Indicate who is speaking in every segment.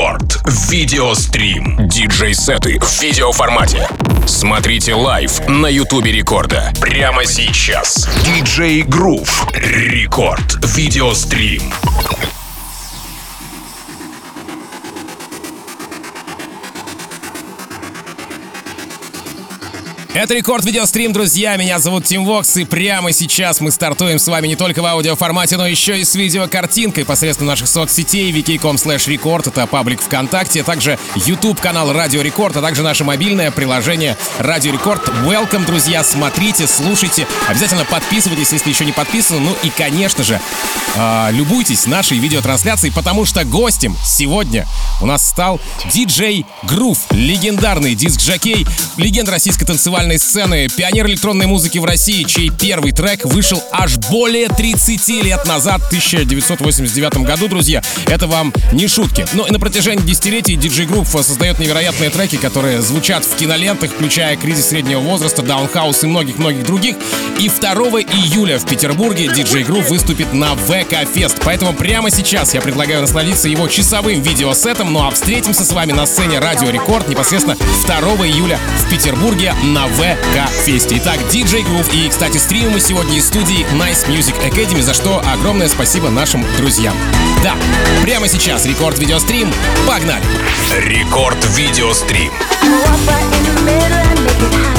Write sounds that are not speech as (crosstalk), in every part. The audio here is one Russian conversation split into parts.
Speaker 1: Рекорд. Видеострим.
Speaker 2: Диджей-сеты
Speaker 1: в видеоформате. Смотрите
Speaker 2: live на Ютубе Рекорда.
Speaker 1: Прямо сейчас. Диджей Грув. Рекорд. Видеострим.
Speaker 2: Это Рекорд Видеострим, друзья. Меня зовут Тим Вокс, и прямо сейчас мы стартуем с вами не только в аудиоформате, но еще и с видеокартинкой посредством наших соцсетей vk.com slash record, это паблик ВКонтакте, также YouTube канал Радио Рекорд, а также наше мобильное приложение Радио Рекорд. Welcome, друзья, смотрите, слушайте, обязательно подписывайтесь, если еще не подписаны, ну и, конечно же, э, любуйтесь нашей видеотрансляцией, потому что гостем сегодня у нас стал диджей Грув, легендарный диск-жокей, легенда российской танцевальной танцевальной сцены, пионер электронной музыки в России, чей первый трек вышел аж более 30 лет назад, в 1989 году, друзья. Это вам не шутки. Ну и на протяжении десятилетий диджей Грув создает невероятные треки, которые звучат в кинолентах, включая «Кризис среднего возраста», «Даунхаус» и многих-многих других. И 2 июля в Петербурге диджей Грув выступит на ВК Фест. Поэтому прямо сейчас я предлагаю насладиться его часовым видеосетом, ну а встретимся с вами на сцене Радио Рекорд непосредственно 2 июля в Петербурге на ВК Фесте. Итак, диджей Грув и, кстати, стримим мы сегодня из студии Nice Music Academy, за что огромное спасибо нашим друзьям. Да, прямо сейчас рекорд видеострим. Погнали!
Speaker 1: Рекорд видеострим.
Speaker 3: Рекорд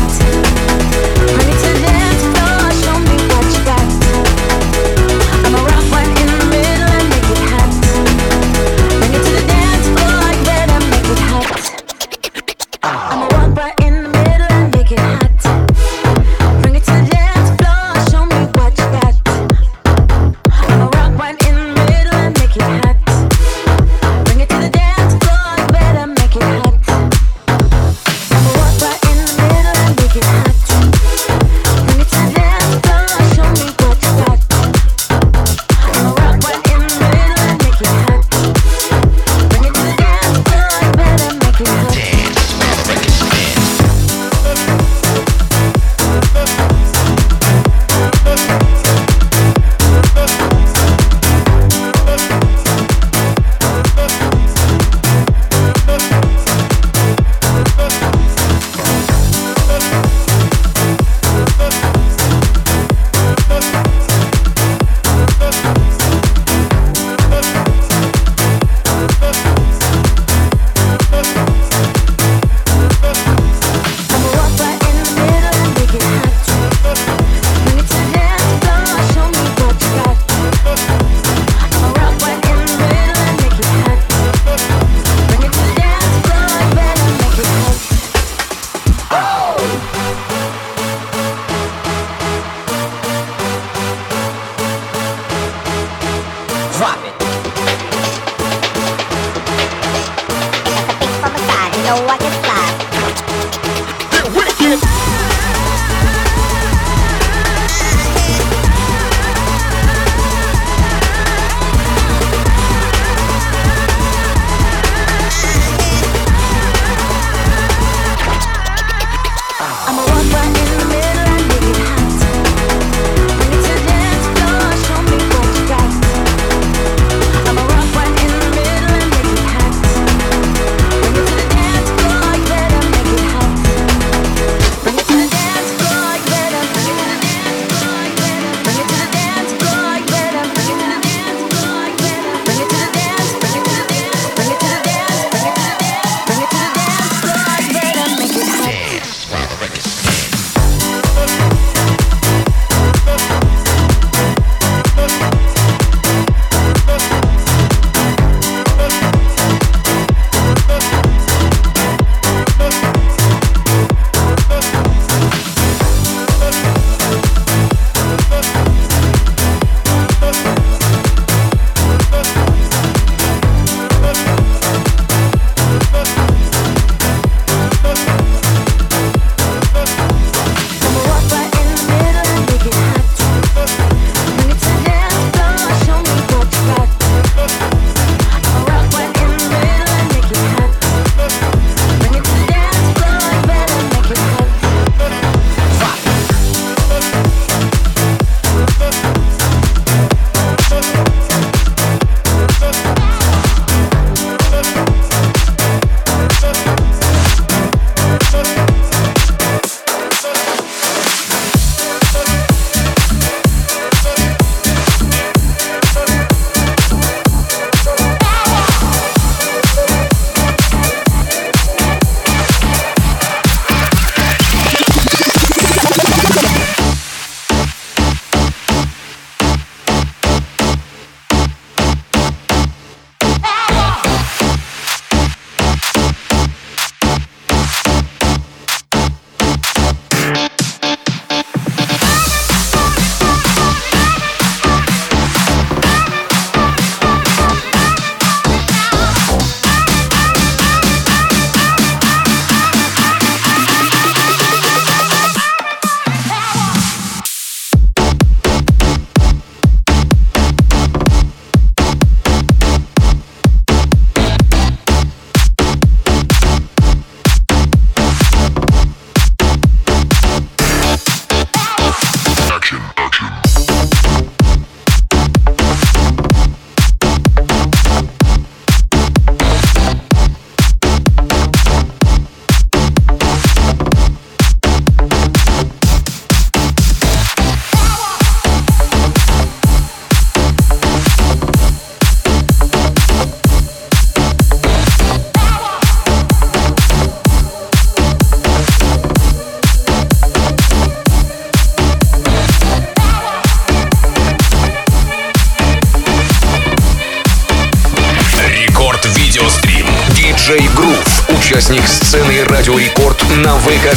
Speaker 1: Участник сцены Радио Рекорд на ВК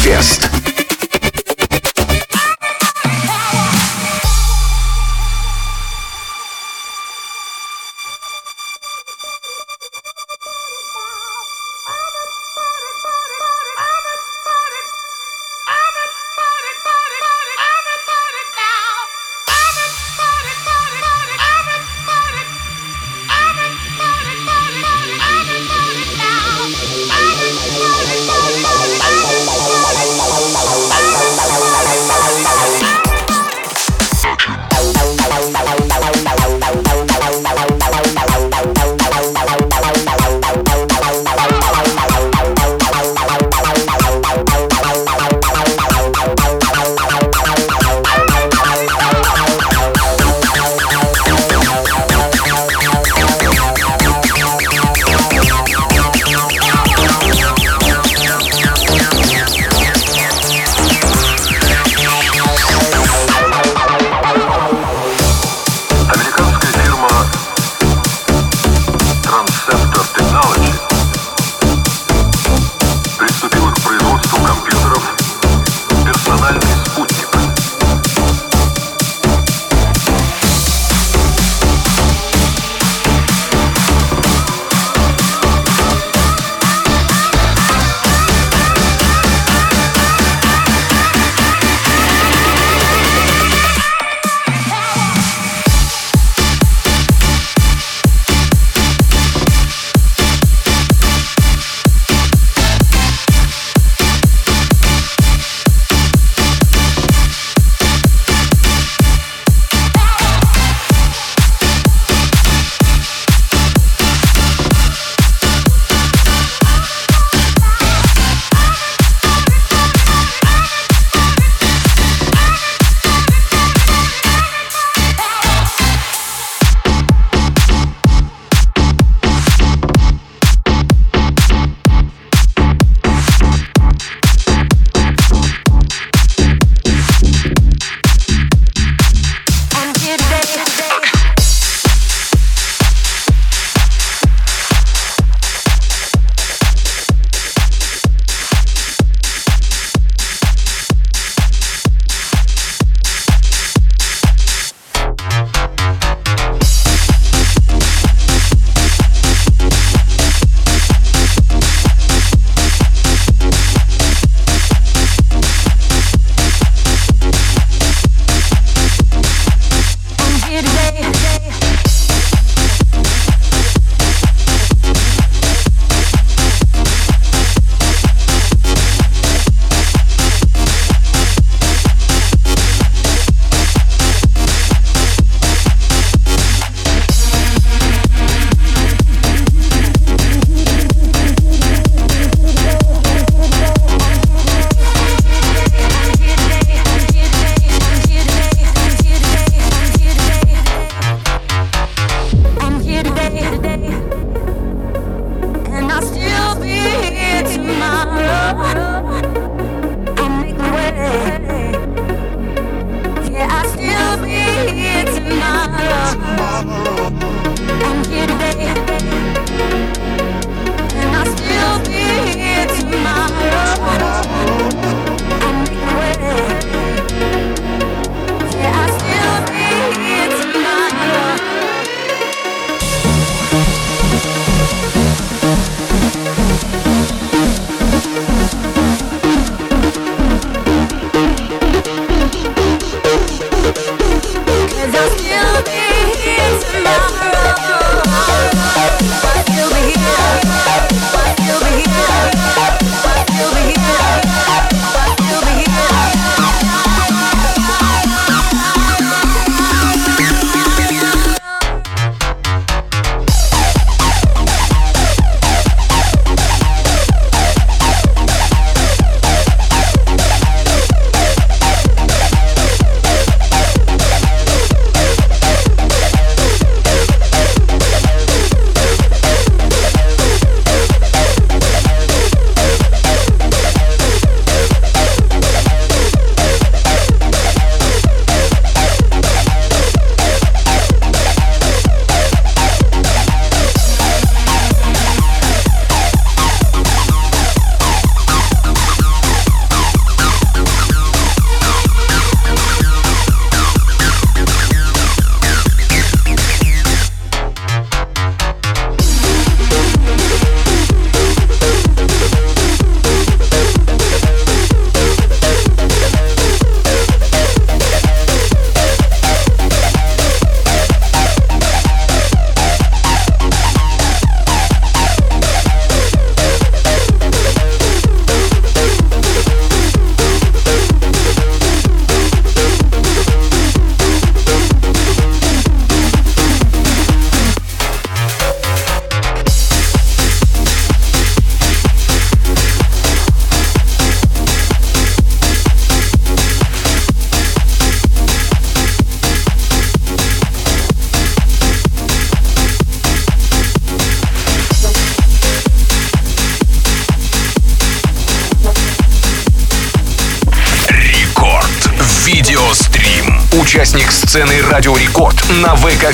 Speaker 1: Сцены Радио Рекорд на ВК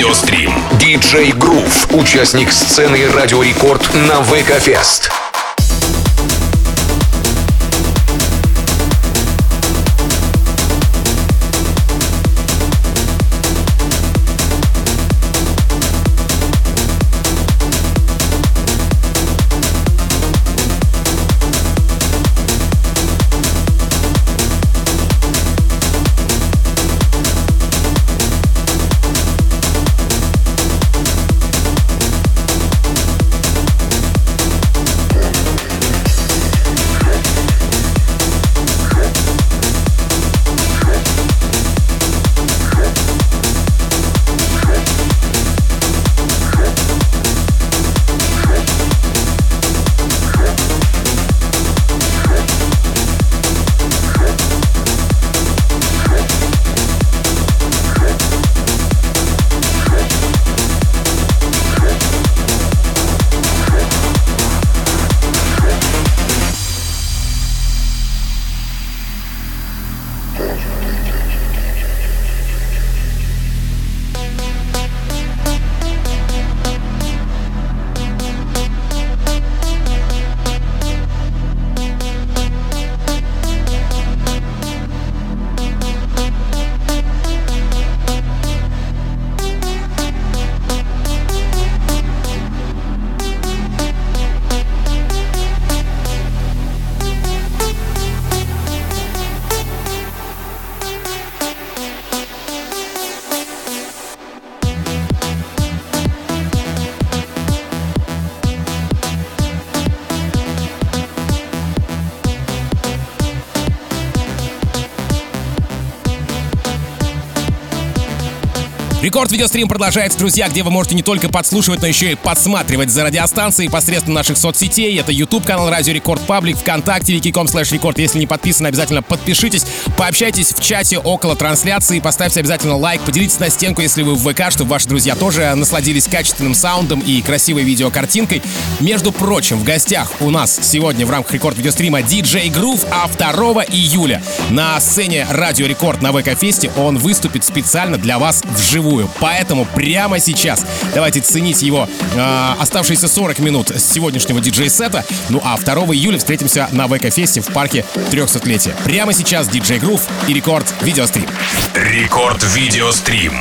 Speaker 1: Видеострим. Диджей Грув, участник сцены Радио Рекорд на ВК Фест.
Speaker 2: Рекорд Видеострим продолжается, друзья, где вы можете не только подслушивать, но еще и подсматривать за радиостанцией посредством наших соцсетей. Это YouTube канал Радио Рекорд Паблик, ВКонтакте, vk.com slash record. Если не подписаны, обязательно подпишитесь, пообщайтесь в чате около трансляции, поставьте обязательно лайк, поделитесь на стенку, если вы в ВК, чтобы ваши друзья тоже насладились качественным саундом и красивой видеокартинкой. Между прочим, в гостях у нас сегодня в рамках Рекорд Видеострима DJ Groove, а 2 июля на сцене Радио Рекорд на ВК Фесте он выступит специально для вас вживую. Поэтому прямо сейчас давайте ценить его э, оставшиеся 40 минут с сегодняшнего диджей-сета. Ну а 2 июля встретимся на ВК-фесте в парке 300-летия. Прямо сейчас DJ Groove и Рекорд Видеострим.
Speaker 1: Рекорд Видеострим.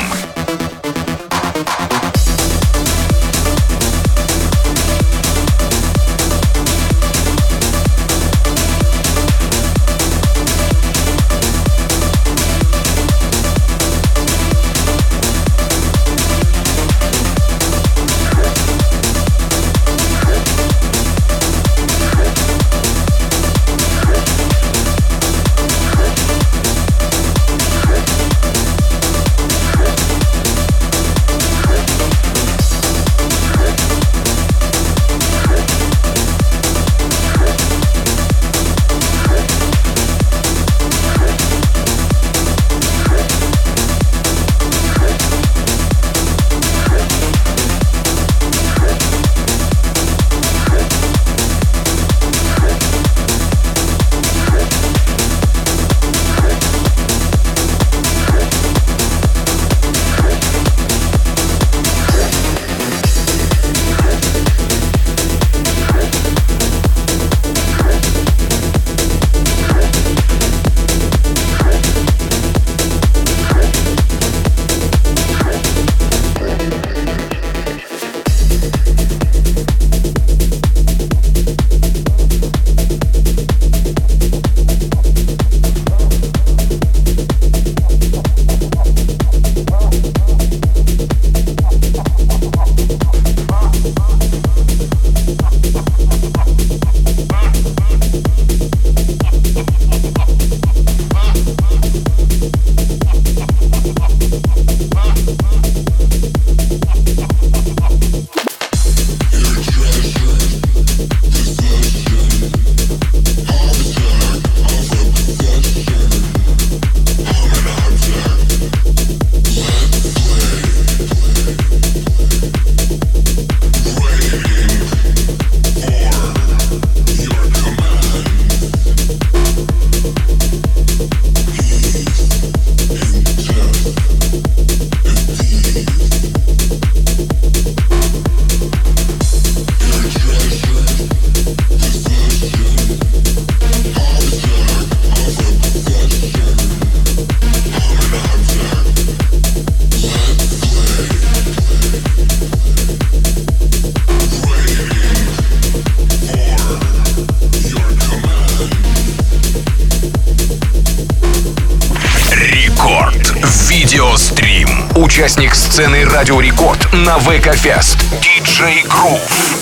Speaker 1: Участник сцены Радио Рекорд на ВК Фест. Диджей Грув.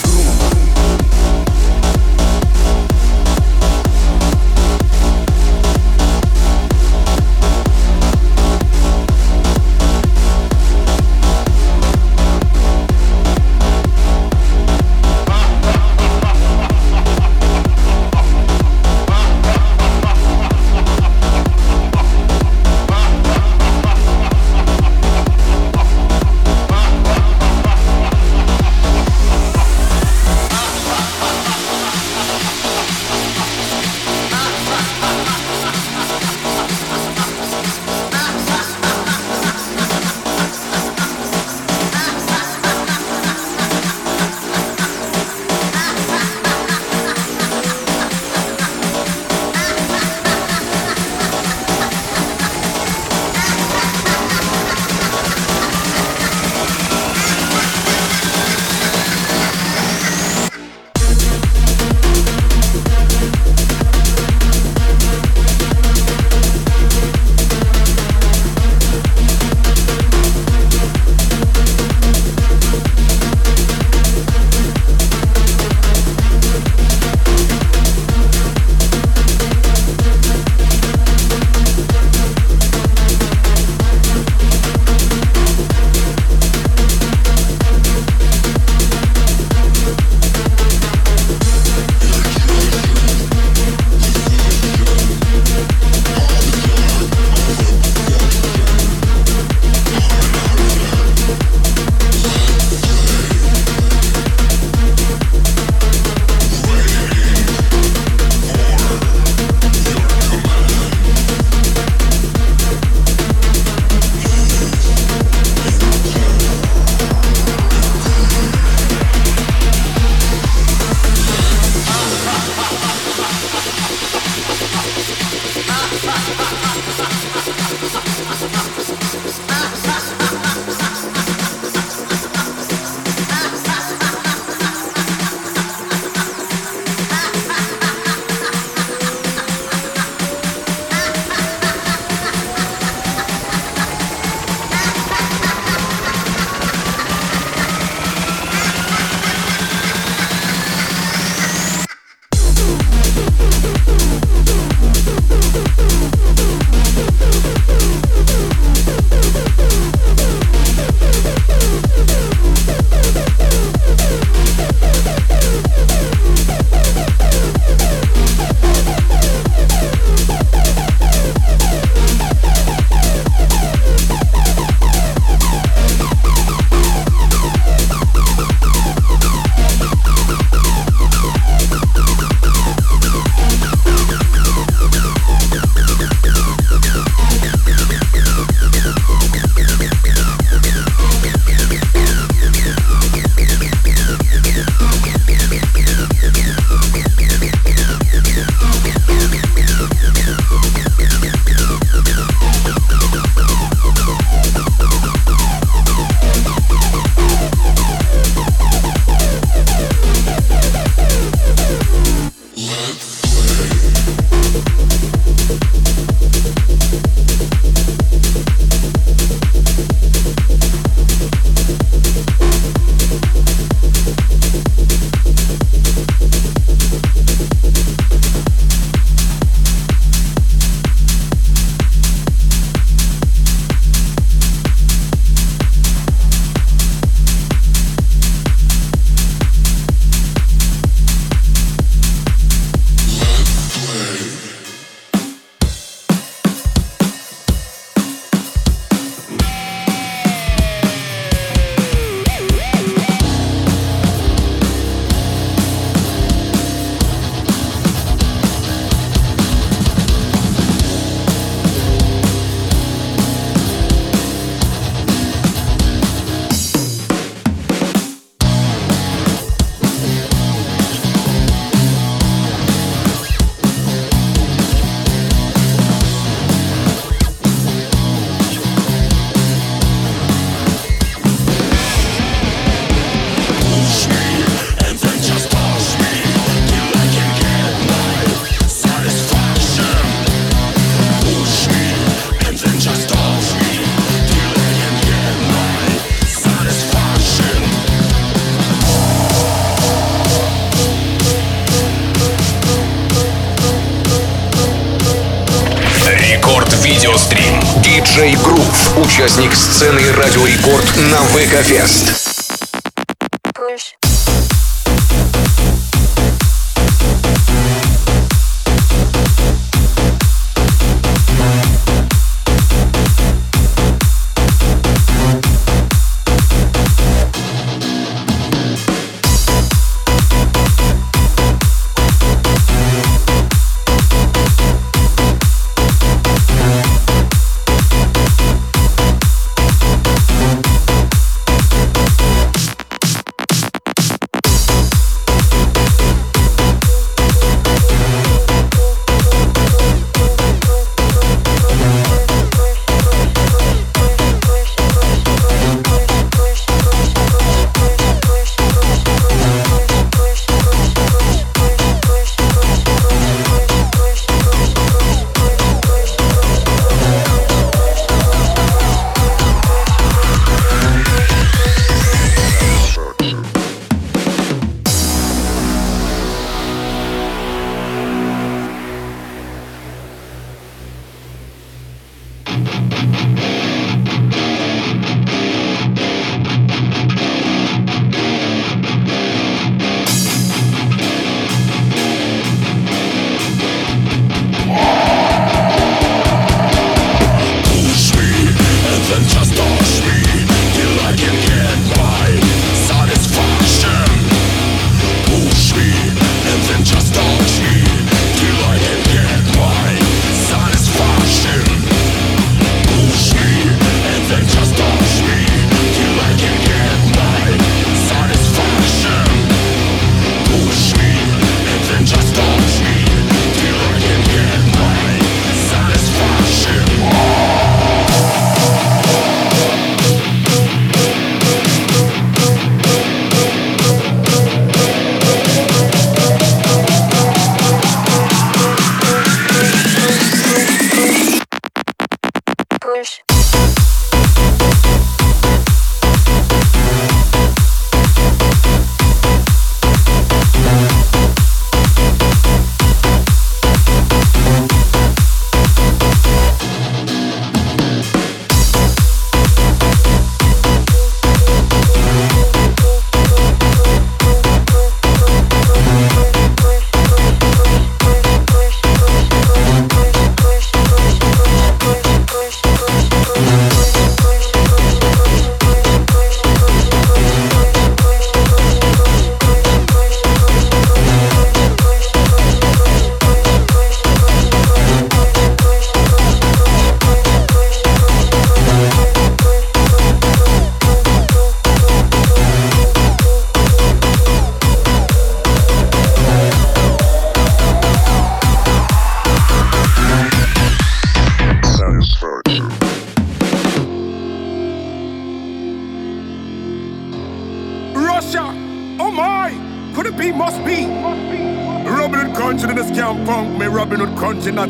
Speaker 1: Радио Рекорд на ВК-фест.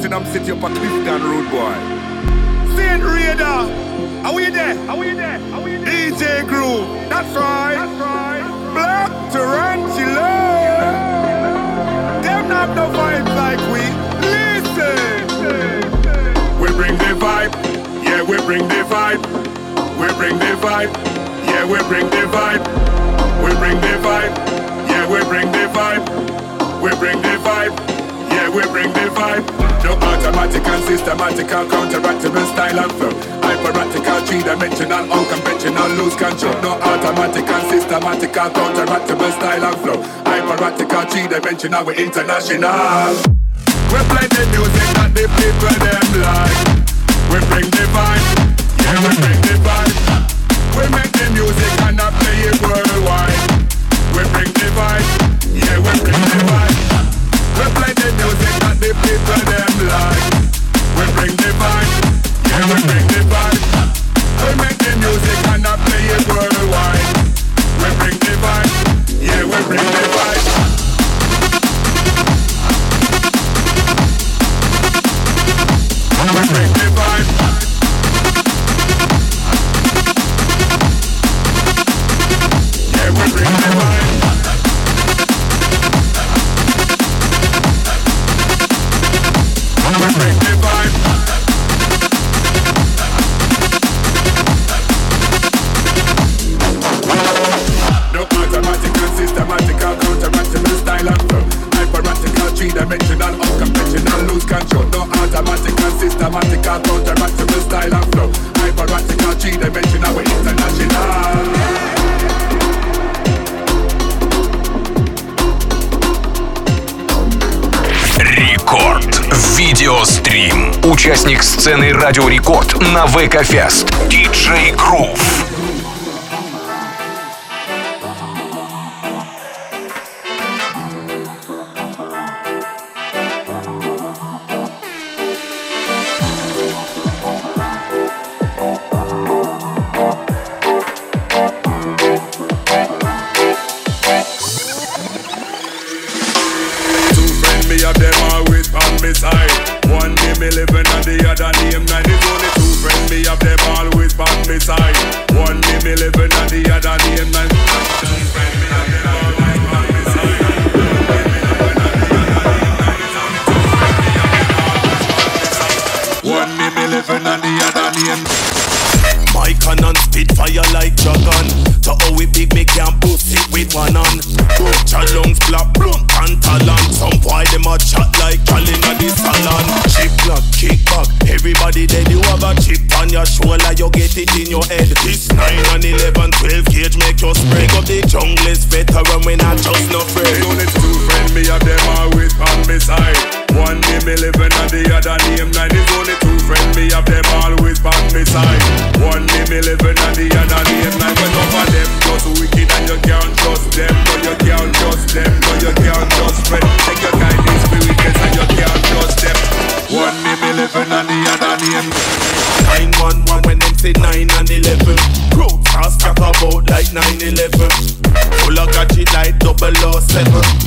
Speaker 4: Nottingham City up a Clifton Road, boy. Saint Raider, are we there? Are we there? Are we there? DJ Groove, that's right. That's right. Black Tarantula. Them not the vibes like we. Listen. We bring the vibe. Yeah, we bring the vibe. We bring the vibe. Yeah, we bring the vibe. We bring the vibe. Yeah, we bring the vibe. We bring the vibe. Yeah, we bring the vibe. No and systematical, counteractable style and flow. Hyperactical, three-dimensional, unconventional, lose control. No automatic and systematical, counteractable style and flow. Hyperactical, three-dimensional, we're international. We play the music that the people them like. We bring the vibe, yeah, we bring the vibe. We make the music and I play it worldwide. We bring the vibe, yeah, we bring the vibe. We play the music that the people them like. We bring the vibe, yeah, we bring the vibe. We make the music and I play it worldwide. We bring the vibe, yeah, we bring the vibe. We bring the vibe. Yeah, we bring the vibe.
Speaker 1: Участник сцены Радио Рекорд на ВК Фест. Диджей Грув.
Speaker 4: heaven and the other name.
Speaker 5: Nine one one when them say nine and eleven. Are about like nine eleven. Full of gadget like double or seven.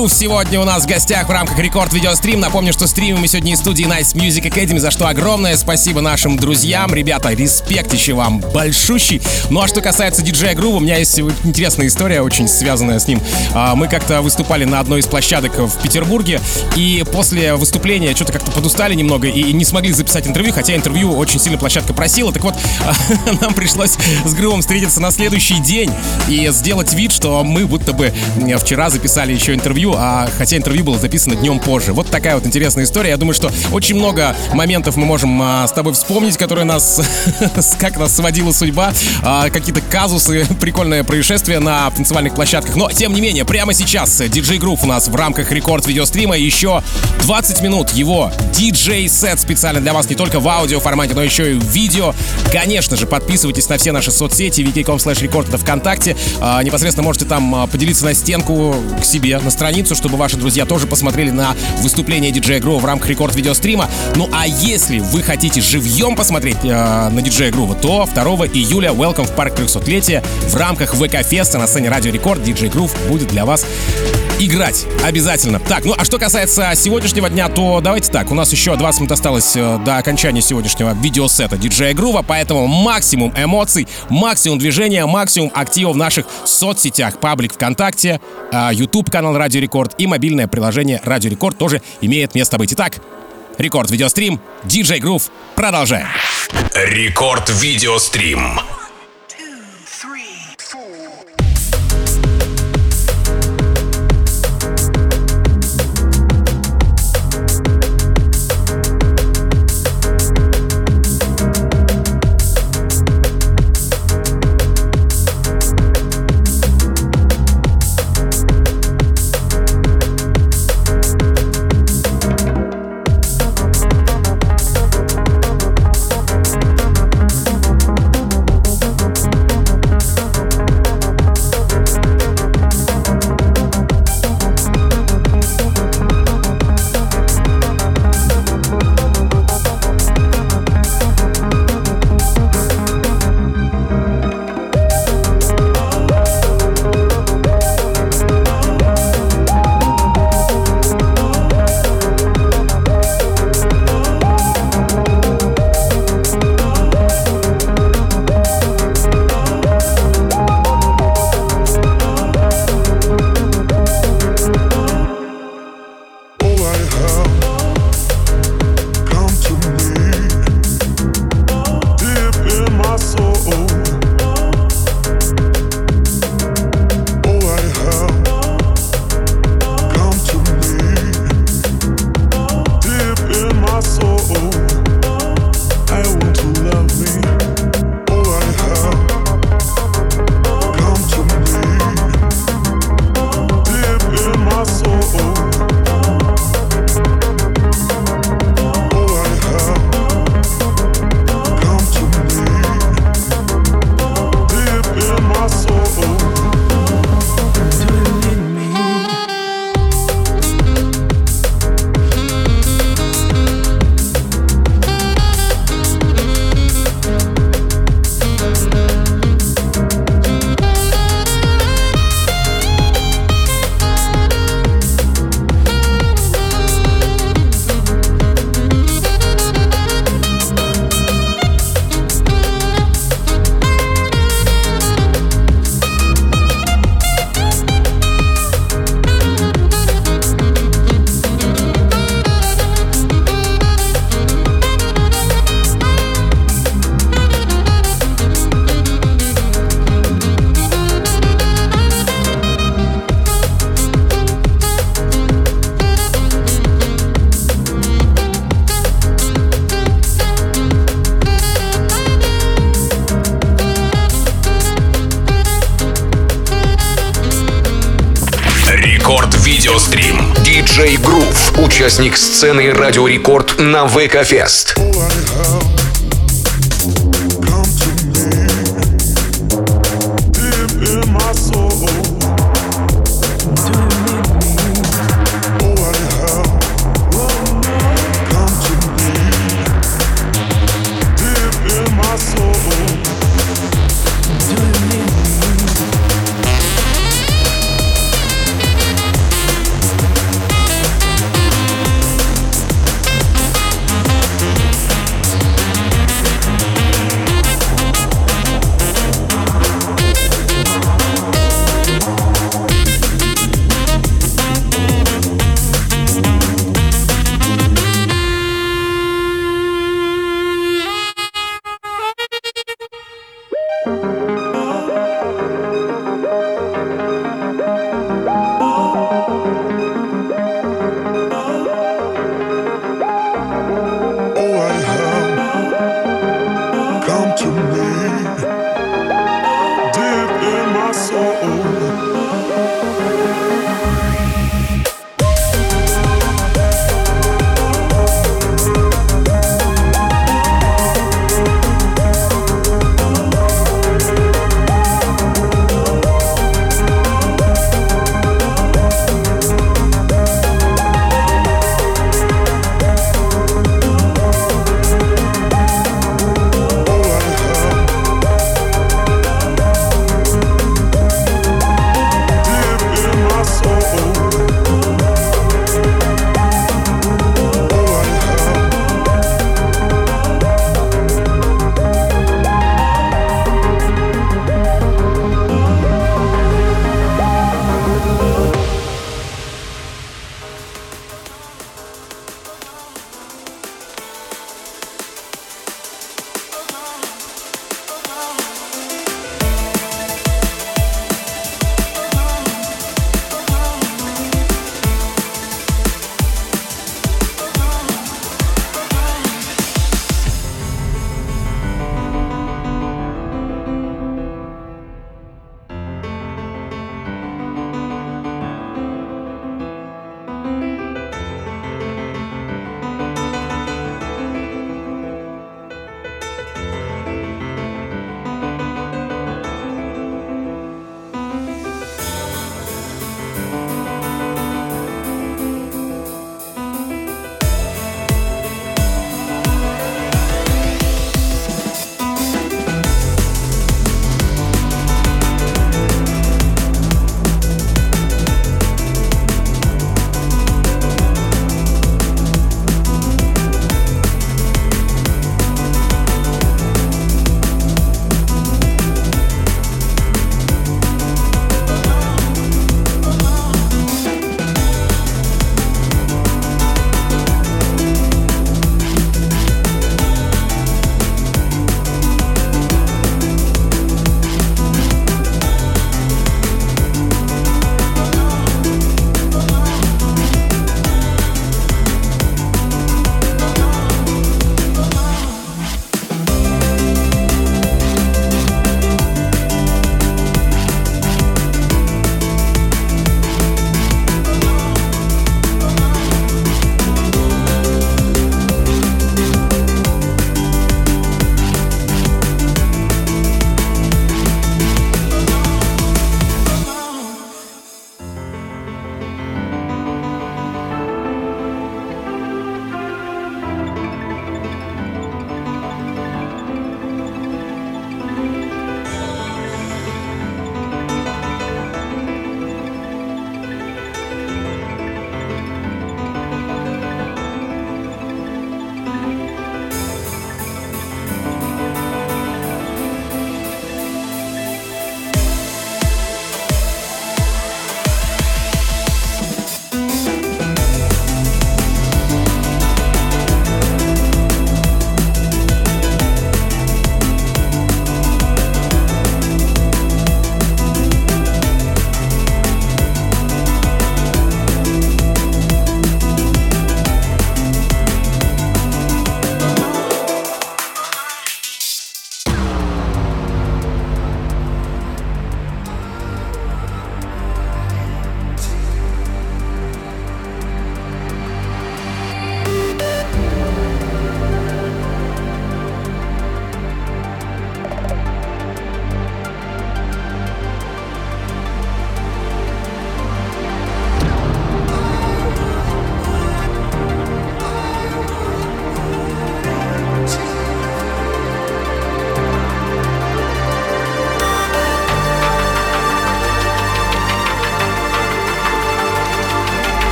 Speaker 2: Грув сегодня у нас в гостях в рамках Рекорд Видеострим. Напомню, что стримим мы сегодня из студии Nice Music Academy, за что огромное спасибо нашим друзьям. Ребята, респект еще вам большущий. Ну а что касается диджея Грува, у меня есть интересная история, очень связанная с ним. А, мы как-то выступали на одной из площадок в Петербурге, и после выступления что-то как-то подустали немного и не смогли записать интервью, хотя интервью очень сильно площадка просила. Так вот, (laughs) нам пришлось с Грувом встретиться на следующий день и сделать вид, что мы будто бы вчера записали еще интервью, а хотя интервью было записано днем позже. Вот такая вот интересная история. Я думаю, что очень много моментов мы можем а, с тобой вспомнить, которые нас, (laughs) как нас сводила судьба, а, какие-то казусы, (laughs) прикольное происшествие на танцевальных площадках. Но, тем не менее, прямо сейчас DJ Group у нас в рамках рекорд-видеострима еще 20 минут его DJ-сет специально для вас не только в аудио формате, но еще и в видео. Конечно же, подписывайтесь на все наши соцсети, wiki.com slash record это ВКонтакте. А, непосредственно можете там а, поделиться на стенку к себе, на страницу, чтобы ваши друзья тоже посмотрели на выступление DJ Groove в рамках рекорд-видеострима. Ну а если вы хотите живьем посмотреть э, на DJ Groove, то 2 июля Welcome в парк 300-летия в рамках ВК-феста на сцене Радио Рекорд DJ Groove будет для вас играть. Обязательно. Так, ну а что касается сегодняшнего дня, то давайте так. У нас еще 20 минут осталось э, до окончания сегодняшнего видеосета диджея Грува, поэтому максимум эмоций, максимум движения, максимум актива в наших соцсетях. Паблик ВКонтакте, э, YouTube канал Радио Рекорд и мобильное приложение Радио Рекорд тоже имеет место быть. Итак, Рекорд Видеострим, DJ Groove. Продолжаем.
Speaker 1: Рекорд Видеострим. Участник сцены Радио Рекорд на ВК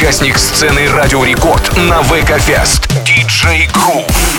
Speaker 1: Участник сцены Радио Рекорд на ВК Фест. Диджей Грув.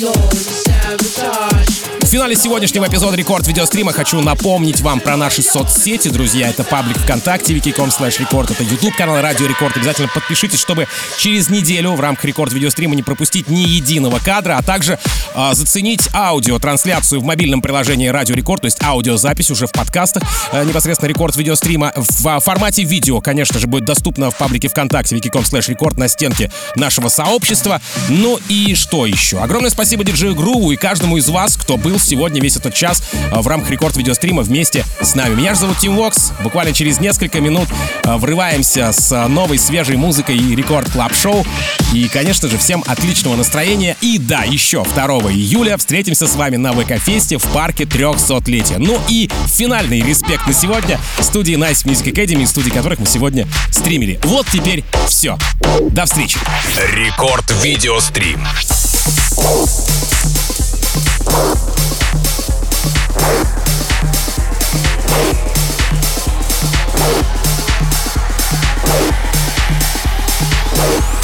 Speaker 3: yours.
Speaker 2: Финале сегодняшнего эпизода Рекорд Видеострима хочу напомнить вам про наши соцсети, друзья. Это паблик ВКонтакте, vk.com slash record, это YouTube канал Радио Рекорд. Обязательно подпишитесь, чтобы через неделю в рамках Рекорд Видеострима не пропустить ни единого кадра, а также а, заценить аудиотрансляцию в мобильном приложении Радио Рекорд, то есть аудиозапись уже в подкастах, э, непосредственно Рекорд Видеострима в а, формате видео, конечно же, будет доступно в паблике ВКонтакте, vk.com slash record на стенке нашего сообщества. Ну и что еще? Огромное спасибо диджею Груву и каждому из вас, кто был сегодня весь этот час а, в рамках рекорд видеострима вместе с нами. Меня же зовут Тим Вокс. Буквально через несколько минут а, врываемся с а, новой свежей музыкой и рекорд клаб шоу. И, конечно же, всем отличного настроения. И да, еще 2 июля встретимся с вами на ВК-фесте в парке 300-летия. Ну и финальный респект на сегодня студии Nice Music Academy, студии которых мы сегодня стримили. Вот теперь все. До встречи.
Speaker 1: Рекорд Видеострим. We'll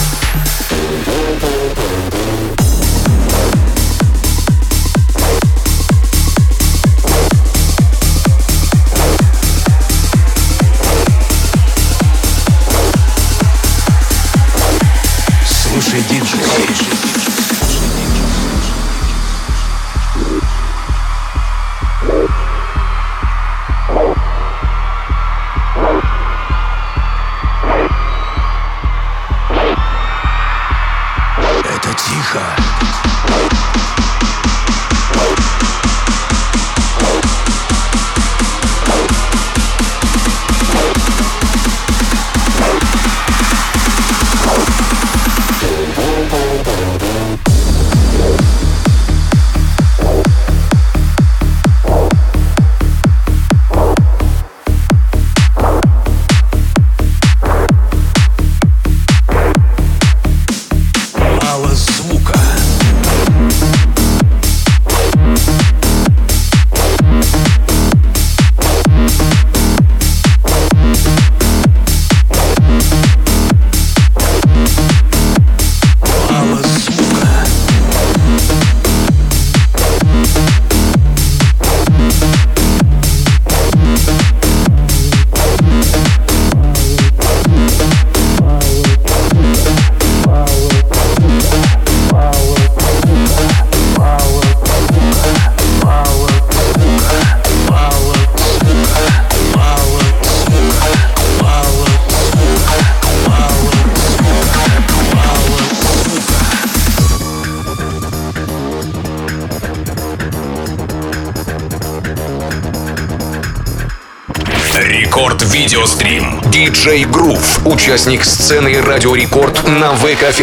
Speaker 1: Диджей Грув. Участник сцены Радио Рекорд на ВК